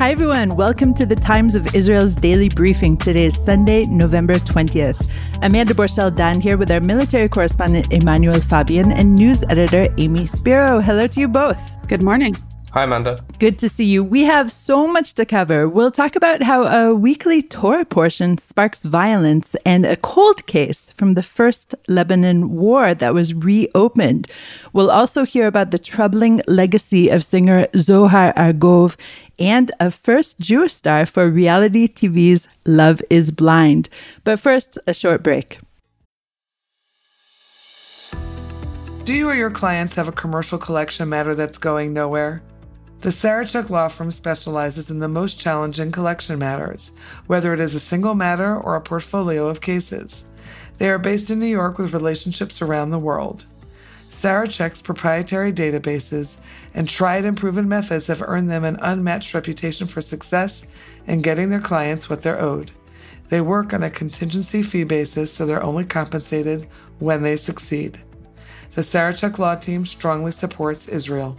Hi, everyone. Welcome to the Times of Israel's daily briefing. Today is Sunday, November 20th. Amanda Borschel Dan here with our military correspondent Emmanuel Fabian and news editor Amy Spiro. Hello to you both. Good morning. Hi, Amanda. Good to see you. We have so much to cover. We'll talk about how a weekly Torah portion sparks violence and a cold case from the first Lebanon war that was reopened. We'll also hear about the troubling legacy of singer Zohar Argov and a first Jewish star for reality TV's Love is Blind. But first, a short break. Do you or your clients have a commercial collection matter that's going nowhere? The Sarachek Law Firm specializes in the most challenging collection matters, whether it is a single matter or a portfolio of cases. They are based in New York with relationships around the world. Sarachek's proprietary databases and tried and proven methods have earned them an unmatched reputation for success in getting their clients what they're owed. They work on a contingency fee basis, so they're only compensated when they succeed. The Sarachek Law Team strongly supports Israel.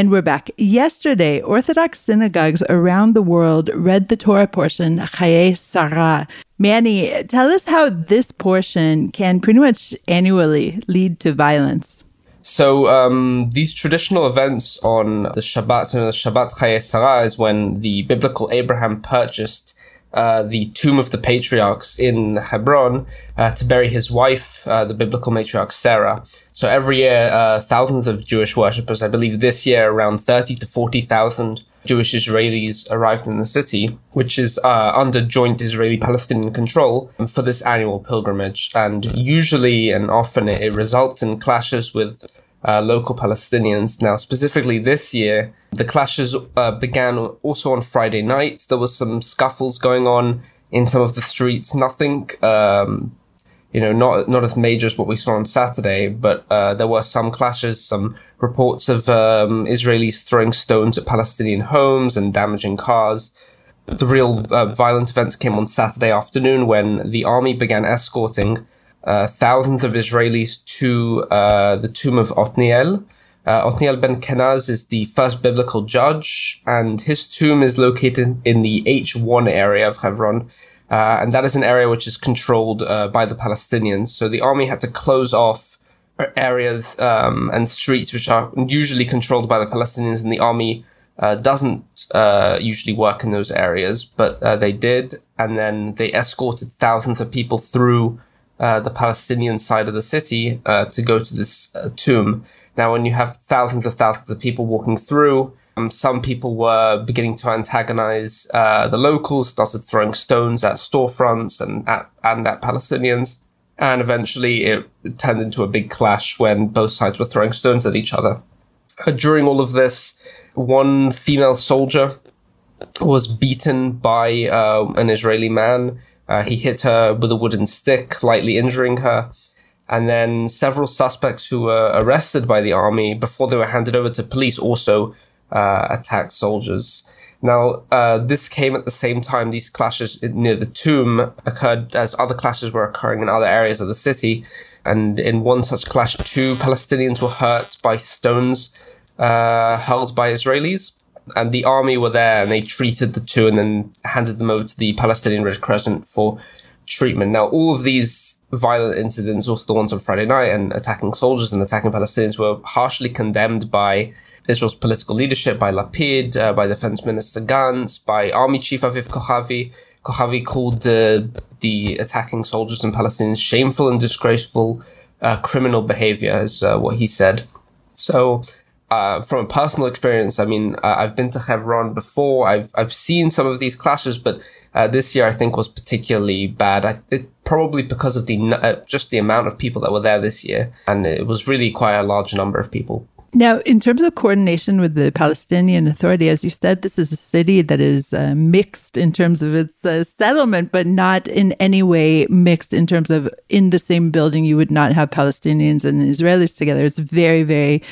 And we're back. Yesterday, Orthodox synagogues around the world read the Torah portion, Chayei Sarah. Manny, tell us how this portion can pretty much annually lead to violence. So um, these traditional events on the Shabbat, know, the Shabbat Chayei Sarah is when the biblical Abraham purchased uh, the tomb of the patriarchs in Hebron uh, to bury his wife, uh, the biblical matriarch Sarah. So every year, uh, thousands of Jewish worshippers, I believe this year around 30 to 40,000 Jewish Israelis arrived in the city, which is uh, under joint Israeli Palestinian control for this annual pilgrimage. And usually and often it, it results in clashes with uh, local Palestinians. Now, specifically this year, the clashes uh, began also on Friday night. There was some scuffles going on in some of the streets. Nothing, um, you know, not not as major as what we saw on Saturday, but uh, there were some clashes. Some reports of um, Israelis throwing stones at Palestinian homes and damaging cars. The real uh, violent events came on Saturday afternoon when the army began escorting uh, thousands of Israelis to uh, the tomb of Othniel. Uh, Othniel ben Kenaz is the first biblical judge, and his tomb is located in the H1 area of Hebron. Uh, and that is an area which is controlled uh, by the Palestinians. So the army had to close off areas um, and streets which are usually controlled by the Palestinians, and the army uh, doesn't uh, usually work in those areas, but uh, they did, and then they escorted thousands of people through uh, the Palestinian side of the city uh, to go to this uh, tomb. Now, when you have thousands of thousands of people walking through, um, some people were beginning to antagonize uh, the locals, started throwing stones at storefronts and at, and at Palestinians. And eventually it turned into a big clash when both sides were throwing stones at each other. During all of this, one female soldier was beaten by uh, an Israeli man uh, he hit her with a wooden stick, lightly injuring her. And then several suspects who were arrested by the army before they were handed over to police also uh, attacked soldiers. Now, uh, this came at the same time these clashes near the tomb occurred as other clashes were occurring in other areas of the city. And in one such clash, two Palestinians were hurt by stones uh, hurled by Israelis and the army were there and they treated the two and then handed them over to the Palestinian Red Crescent for treatment. Now, all of these violent incidents, also the ones on Friday night and attacking soldiers and attacking Palestinians, were harshly condemned by Israel's political leadership, by Lapid, uh, by Defense Minister Gantz, by Army Chief Aviv Kochavi. Kochavi called uh, the attacking soldiers and Palestinians shameful and disgraceful uh, criminal behavior, is uh, what he said. So uh, from a personal experience, I mean, uh, I've been to Hebron before. I've I've seen some of these clashes, but uh, this year I think was particularly bad. I, it, probably because of the uh, just the amount of people that were there this year, and it was really quite a large number of people. Now, in terms of coordination with the Palestinian Authority, as you said, this is a city that is uh, mixed in terms of its uh, settlement, but not in any way mixed in terms of in the same building you would not have Palestinians and Israelis together. It's very, very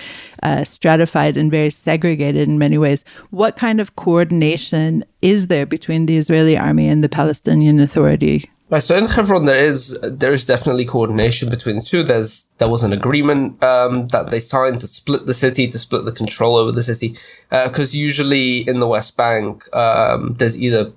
uh, stratified and very segregated in many ways. What kind of coordination is there between the Israeli army and the Palestinian Authority? Right, so in Hebron there is there is definitely coordination between the two. There's there was an agreement um, that they signed to split the city, to split the control over the city, because uh, usually in the West Bank um, there's either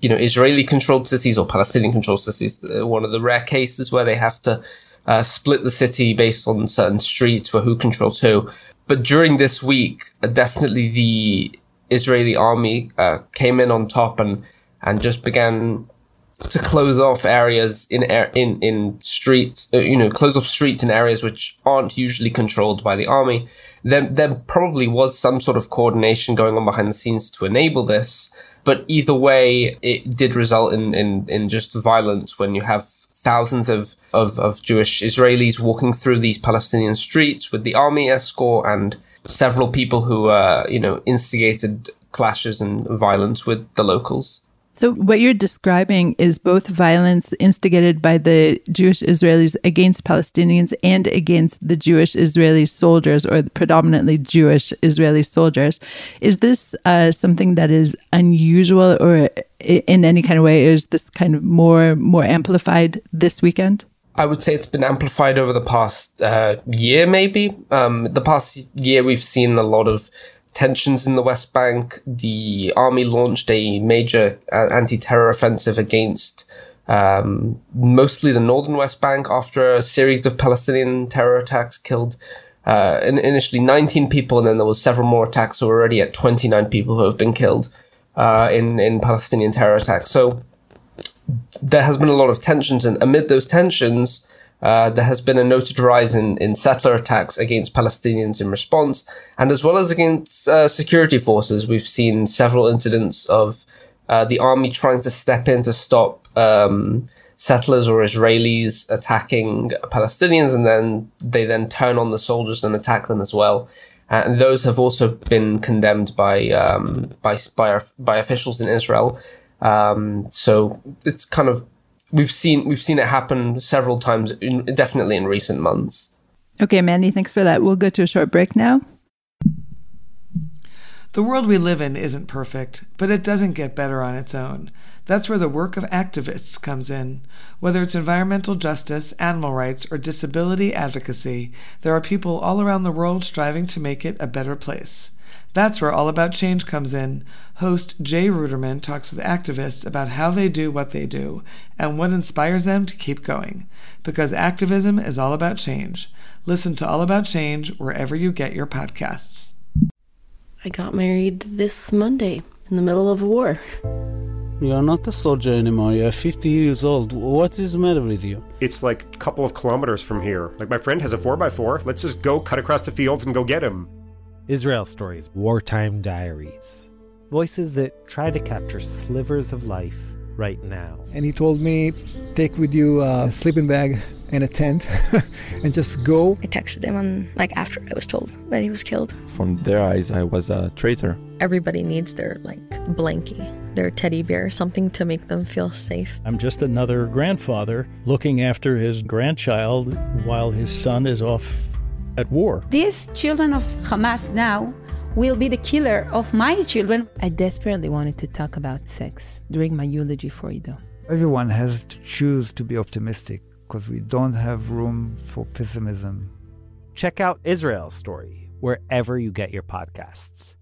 you know Israeli controlled cities or Palestinian controlled cities. Uh, one of the rare cases where they have to uh, split the city based on certain streets where who controls who. But during this week, uh, definitely the Israeli army uh, came in on top and and just began to close off areas in in in streets, uh, you know, close off streets in areas which aren't usually controlled by the army. There, there probably was some sort of coordination going on behind the scenes to enable this, but either way, it did result in in, in just violence when you have thousands of, of, of Jewish Israelis walking through these Palestinian streets with the army escort and several people who, uh, you know, instigated clashes and violence with the locals. So, what you're describing is both violence instigated by the Jewish Israelis against Palestinians and against the Jewish Israeli soldiers, or predominantly Jewish Israeli soldiers. Is this uh, something that is unusual, or in any kind of way, is this kind of more more amplified this weekend? I would say it's been amplified over the past uh, year, maybe. Um, the past year, we've seen a lot of tensions in the West Bank, the army launched a major uh, anti terror offensive against um, mostly the northern West Bank after a series of Palestinian terror attacks killed uh, initially 19 people, and then there was several more attacks. So we're already at 29 people who have been killed uh, in in Palestinian terror attacks. So there has been a lot of tensions, and amid those tensions, uh, there has been a noted rise in, in settler attacks against Palestinians in response, and as well as against uh, security forces. We've seen several incidents of uh, the army trying to step in to stop um, settlers or Israelis attacking Palestinians, and then they then turn on the soldiers and attack them as well. And those have also been condemned by um, by by, by officials in Israel. Um, so it's kind of we've seen we've seen it happen several times, in, definitely in recent months. Okay, Manny, thanks for that. We'll go to a short break now. The world we live in isn't perfect, but it doesn't get better on its own. That's where the work of activists comes in. Whether it's environmental justice, animal rights, or disability advocacy, there are people all around the world striving to make it a better place. That's where All About Change comes in. Host Jay Ruderman talks with activists about how they do what they do and what inspires them to keep going. Because activism is all about change. Listen to All About Change wherever you get your podcasts. I got married this Monday in the middle of a war. You are not a soldier anymore. You're 50 years old. What is the matter with you? It's like a couple of kilometers from here. Like my friend has a 4x4. Let's just go cut across the fields and go get him. Israel Stories Wartime Diaries. Voices that try to capture slivers of life right now. And he told me, take with you a sleeping bag and a tent and just go. I texted him on like after I was told that he was killed. From their eyes, I was a traitor. Everybody needs their like blankie, their teddy bear, something to make them feel safe. I'm just another grandfather looking after his grandchild while his son is off at war. These children of Hamas now will be the killer of my children. I desperately wanted to talk about sex during my eulogy for Ido. Everyone has to choose to be optimistic because we don't have room for pessimism. Check out Israel's story wherever you get your podcasts.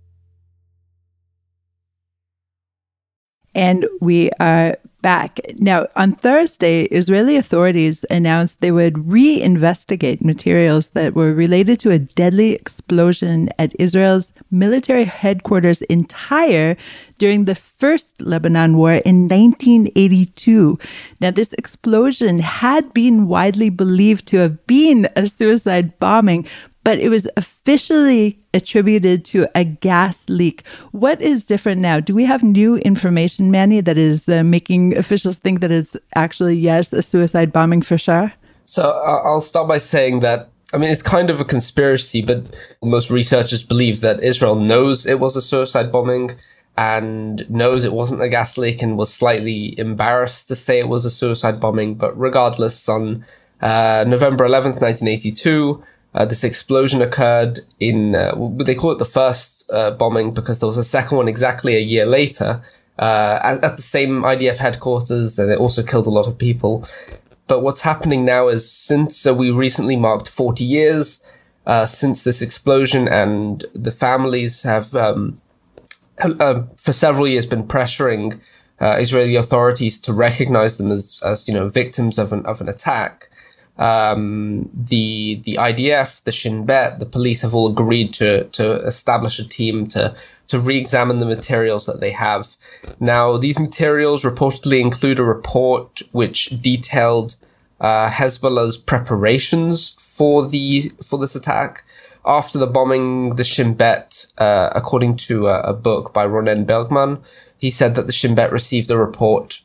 And we are back. Now, on Thursday, Israeli authorities announced they would reinvestigate materials that were related to a deadly explosion at Israel's military headquarters in Tyre during the First Lebanon War in 1982. Now, this explosion had been widely believed to have been a suicide bombing, but it was officially attributed to a gas leak. What is different now? Do we have new information, Manny, that is uh, making officials think that it's actually, yes, a suicide bombing for sure? So uh, I'll start by saying that I mean, it's kind of a conspiracy, but most researchers believe that Israel knows it was a suicide bombing and knows it wasn't a gas leak and was slightly embarrassed to say it was a suicide bombing. But regardless, on uh, November 11th, 1982, uh, this explosion occurred in, uh, they call it the first uh, bombing because there was a second one exactly a year later uh, at, at the same IDF headquarters, and it also killed a lot of people. But what's happening now is since uh, we recently marked 40 years uh, since this explosion, and the families have, um, uh, for several years, been pressuring Israeli authorities to recognize them as, as you know, victims of an of an attack. Um, the the IDF, the Shin Bet, the police have all agreed to to establish a team to to re-examine the materials that they have. Now, these materials reportedly include a report which detailed uh, Hezbollah's preparations for the for this attack. After the bombing, the Shin Bet, uh, according to a, a, book by Ronen Bergman, he said that the Shin Bet received a report,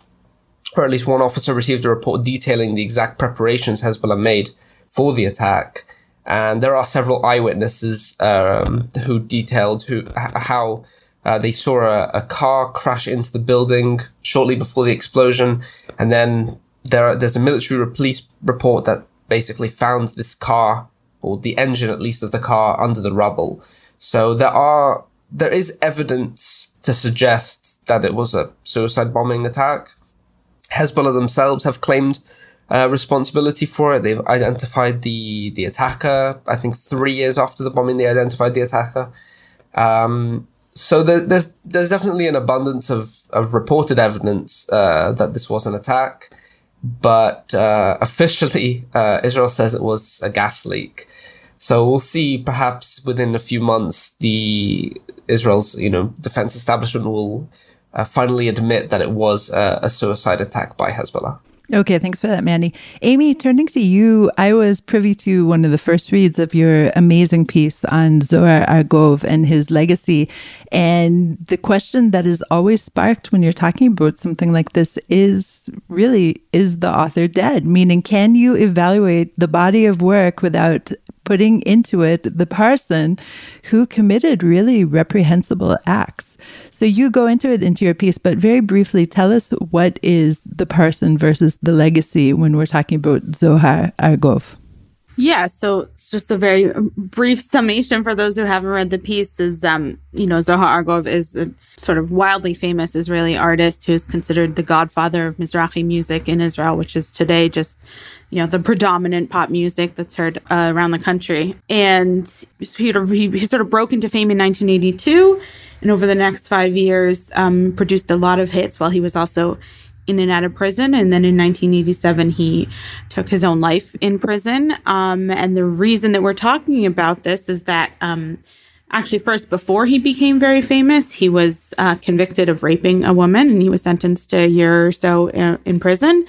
or at least one officer received a report detailing the exact preparations Hezbollah made for the attack and there are several eyewitnesses um, who detailed who how uh, they saw a, a, car crash into the building shortly before the explosion, and then there there's a military police report that basically found this car or the engine at least of the car under the rubble. So there are there is evidence to suggest that it was a suicide bombing attack. Hezbollah themselves have claimed uh, responsibility for it. They've identified the the attacker. I think three years after the bombing, they identified the attacker. Um, so there, there's there's definitely an abundance of of reported evidence uh, that this was an attack, but uh, officially uh, Israel says it was a gas leak. So we'll see. Perhaps within a few months, the Israel's you know defense establishment will uh, finally admit that it was a suicide attack by Hezbollah. Okay, thanks for that, Manny. Amy, turning to you, I was privy to one of the first reads of your amazing piece on Zohar Argov and his legacy. And the question that is always sparked when you're talking about something like this is really, is the author dead? Meaning, can you evaluate the body of work without putting into it the person who committed really reprehensible acts. So you go into it into your piece, but very briefly tell us what is the person versus the legacy when we're talking about Zohar Argov. Yeah, so it's just a very brief summation for those who haven't read the piece is, um, you know, Zohar Argov is a sort of wildly famous Israeli artist who is considered the godfather of Mizrahi music in Israel, which is today just, you know, the predominant pop music that's heard uh, around the country. And he he, sort of broke into fame in 1982, and over the next five years, um, produced a lot of hits while he was also in and out of prison. And then in 1987, he took his own life in prison. Um, and the reason that we're talking about this is that, um, actually, first, before he became very famous, he was uh, convicted of raping a woman and he was sentenced to a year or so in, uh, in prison.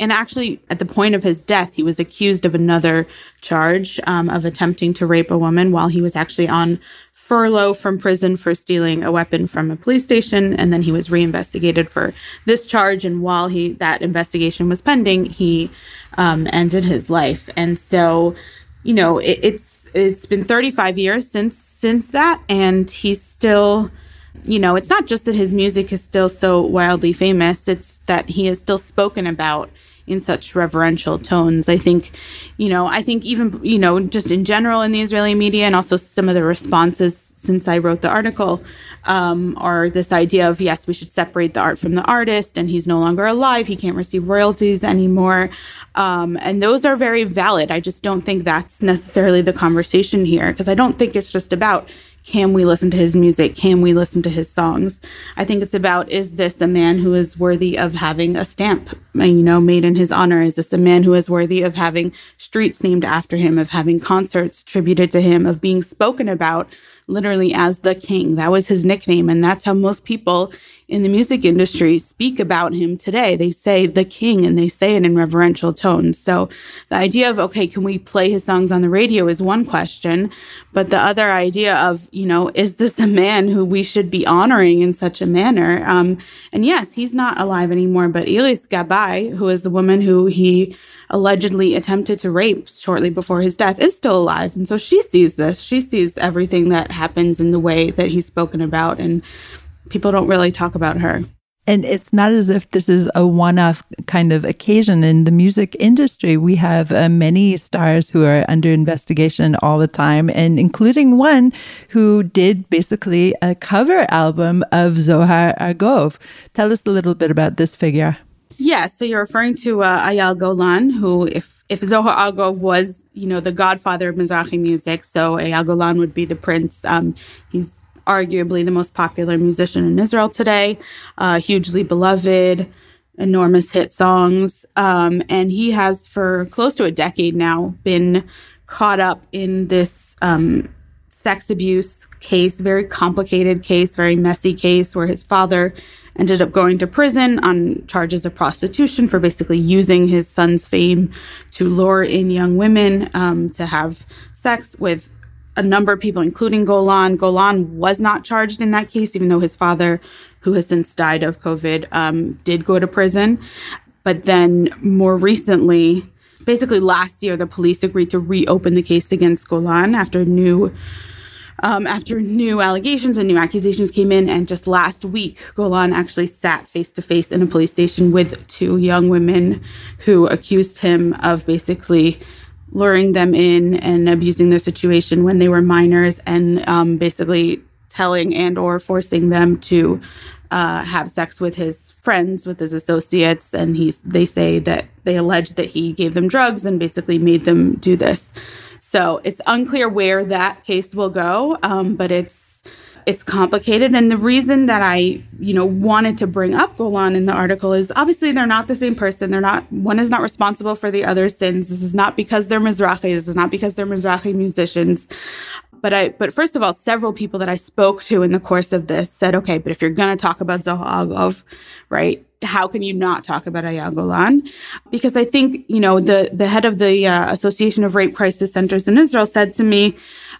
And actually, at the point of his death, he was accused of another charge um, of attempting to rape a woman while he was actually on furlough from prison for stealing a weapon from a police station. And then he was reinvestigated for this charge. And while he that investigation was pending he um, ended his life. And so you know it, it's it's been 35 years since since that and he's still you know it's not just that his music is still so wildly famous it's that he is still spoken about in such reverential tones. I think, you know, I think even, you know, just in general in the Israeli media and also some of the responses since I wrote the article um, this idea of, yes, we should separate the art from the artist and he's no longer alive. He can't receive royalties anymore. Um, and those are very valid. I just don't think that's necessarily the conversation here because I don't think it's just about can we listen to his music? Can we listen to his songs? I think it's about is this a man who is worthy of having a stamp, uh, you know, made in his honor? Is this a man who is worthy of having streets named after him, of having concerts tributed to him, of being spoken about literally as the king? That was his nickname. And that's how most people in the music industry speak about him today. They say the king and they say it in reverential tones. So the idea of, okay, can we play his songs on the radio is one question. But the other idea of, you know, is this a man who we should be honoring in such a manner? Um, and yes, he's not alive anymore, but Ilis Gabai, who is the woman who he allegedly attempted to rape shortly before his death, is still alive. And so she sees this. She sees everything that happens in the way that he's spoken about. And people don't really talk about her. And it's not as if this is a one off kind of occasion in the music industry. We have uh, many stars who are under investigation all the time, and including one who did basically a cover album of Zohar Argov. Tell us a little bit about this figure. Yeah, so you're referring to uh, Eyal Golan, who, if if Zohar Argov was, you know, the godfather of Mizrahi music, so Eyal Golan would be the prince. Um, he's arguably the most popular musician in Israel today, uh, hugely beloved, enormous hit songs. Um, and he has, for close to a decade now, been caught up in this um, sex abuse case, very complicated case, very messy case, where his father ended up going to prison on charges of prostitution for basically using his son's fame to lure in young women um, to have sex with a number of people, including Golan. Golan was not charged in that case, even though his father, who has since died of COVID, um, did go to prison. But then more recently, basically last year, the police agreed to reopen the case against Golan after new. Um, after new allegations and new accusations came in, and just last week, Golan actually sat face to face in a police station with two young women who accused him of basically luring them in and abusing their situation when they were minors and um, basically telling and or forcing them to uh, have sex with his friends with his associates. And he's they say that they allege that he gave them drugs and basically made them do this. So it's unclear where that case will go um, but it's it's complicated. And the reason that I, you know, wanted to bring up Golan in the article is obviously they're not the same person. They're not, one is not responsible for the other's sins. This is not because they're Mizrahi. This is not because they're Mizrahi musicians. But I, but first of all, several people that I spoke to in the course of this said, okay, but if you're going to talk about Zohar Argov, right, how can you not talk about Eyal Golan? Because I think, you know, the, the head of the uh, Association of Rape Crisis Centers in Israel said to me,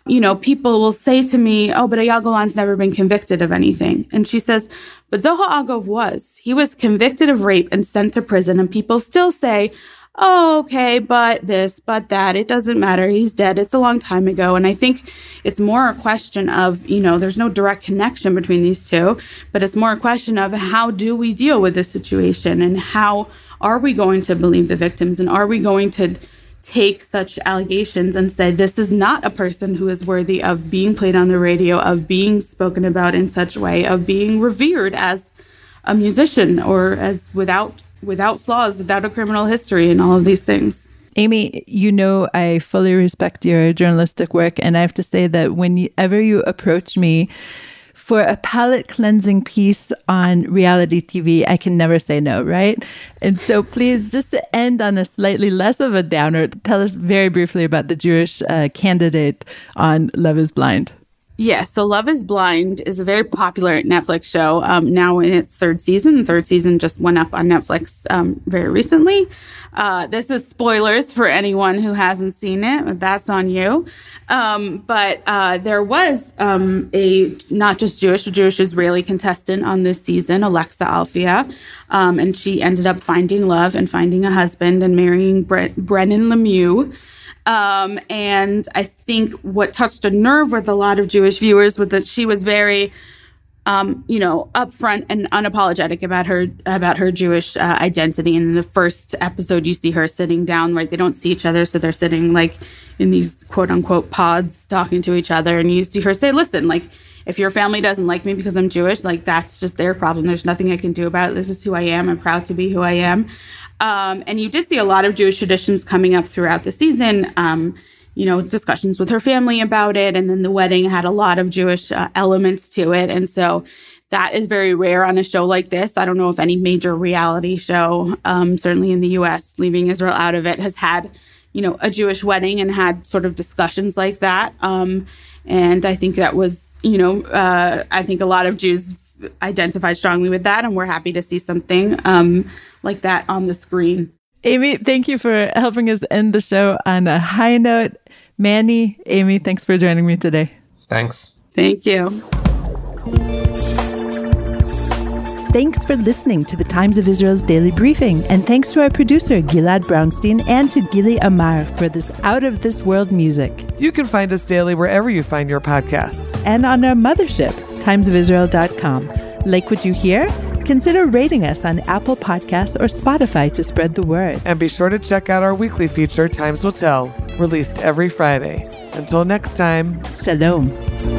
you know, people will say to me, oh, but Eyal Golan's never been convicted of anything. And she says, but Zohar Argov was. He was convicted of rape and sent to prison. And people still say, oh, okay, but this, but that. It doesn't matter. He's dead. It's a long time ago. And I think it's more a question of, you know, there's no direct connection between these two, but it's more a question of how do we deal with this situation and how are we going to believe the victims and are we going to take such allegations and say this is not a person who is worthy of being played on the radio, of being spoken about in such a way, of being revered as a musician or as without without flaws, without a criminal history, and all of these things. Amy, you know I fully respect your journalistic work, and I have to say that whenever you approach me for a palate cleansing piece on reality TV, I can never say no, right? And so, please, just to end on a slightly less of a downer, tell us very briefly about the Jewish uh, candidate on Love is Blind. Yeah, so Love is Blind is a very popular Netflix show. Um, now in its third season. The third season just went up on Netflix um, very recently. Uh, this is spoilers for anyone who hasn't seen it. That's on you. Um, but uh, there was um, a not just Jewish, but Jewish Israeli contestant on this season, Alexa Alfia, um, and she ended up finding love and finding a husband and marrying Bre- Brennon Lemieux. Um, and I think what touched a nerve with a lot of Jewish viewers was that she was very, um, you know, upfront and unapologetic about her about her Jewish uh, identity. And in the first episode, you see her sitting down, right? They don't see each other, so they're sitting like in these quote unquote pods, talking to each other. And you see her say, "Listen, like." If your family doesn't like me because I'm Jewish, like that's just their problem. There's nothing I can do about it. This is who I am. I'm proud to be who I am. Um, and you did see a lot of Jewish traditions coming up throughout the season. Um, you know, discussions with her family about it. And then the wedding had a lot of Jewish uh, elements to it. And so that is very rare on a show like this. I don't know if any major reality show, um, certainly in the US, leaving Israel out of it, has had, you know, a Jewish wedding and had sort of discussions like that. Um, and I think that was, you know, uh, I think a lot of Jews identified strongly with that, and we're happy to see something um, like that on the screen. Amy, thank you for helping us end the show on a high note. Manny, Amy, thanks for joining me today. Thanks. Thank you. Thanks for listening to the Times of Israel's daily briefing, and thanks to our producer, Gilad Brownstein, and to Gili Amar for this out of this world music. You can find us daily wherever you find your podcasts. And on our mothership, timesofisrael.com. Like what you hear? Consider rating us on Apple Podcasts or Spotify to spread the word. And be sure to check out our weekly feature, Times Will Tell, released every Friday. Until next time, Shalom.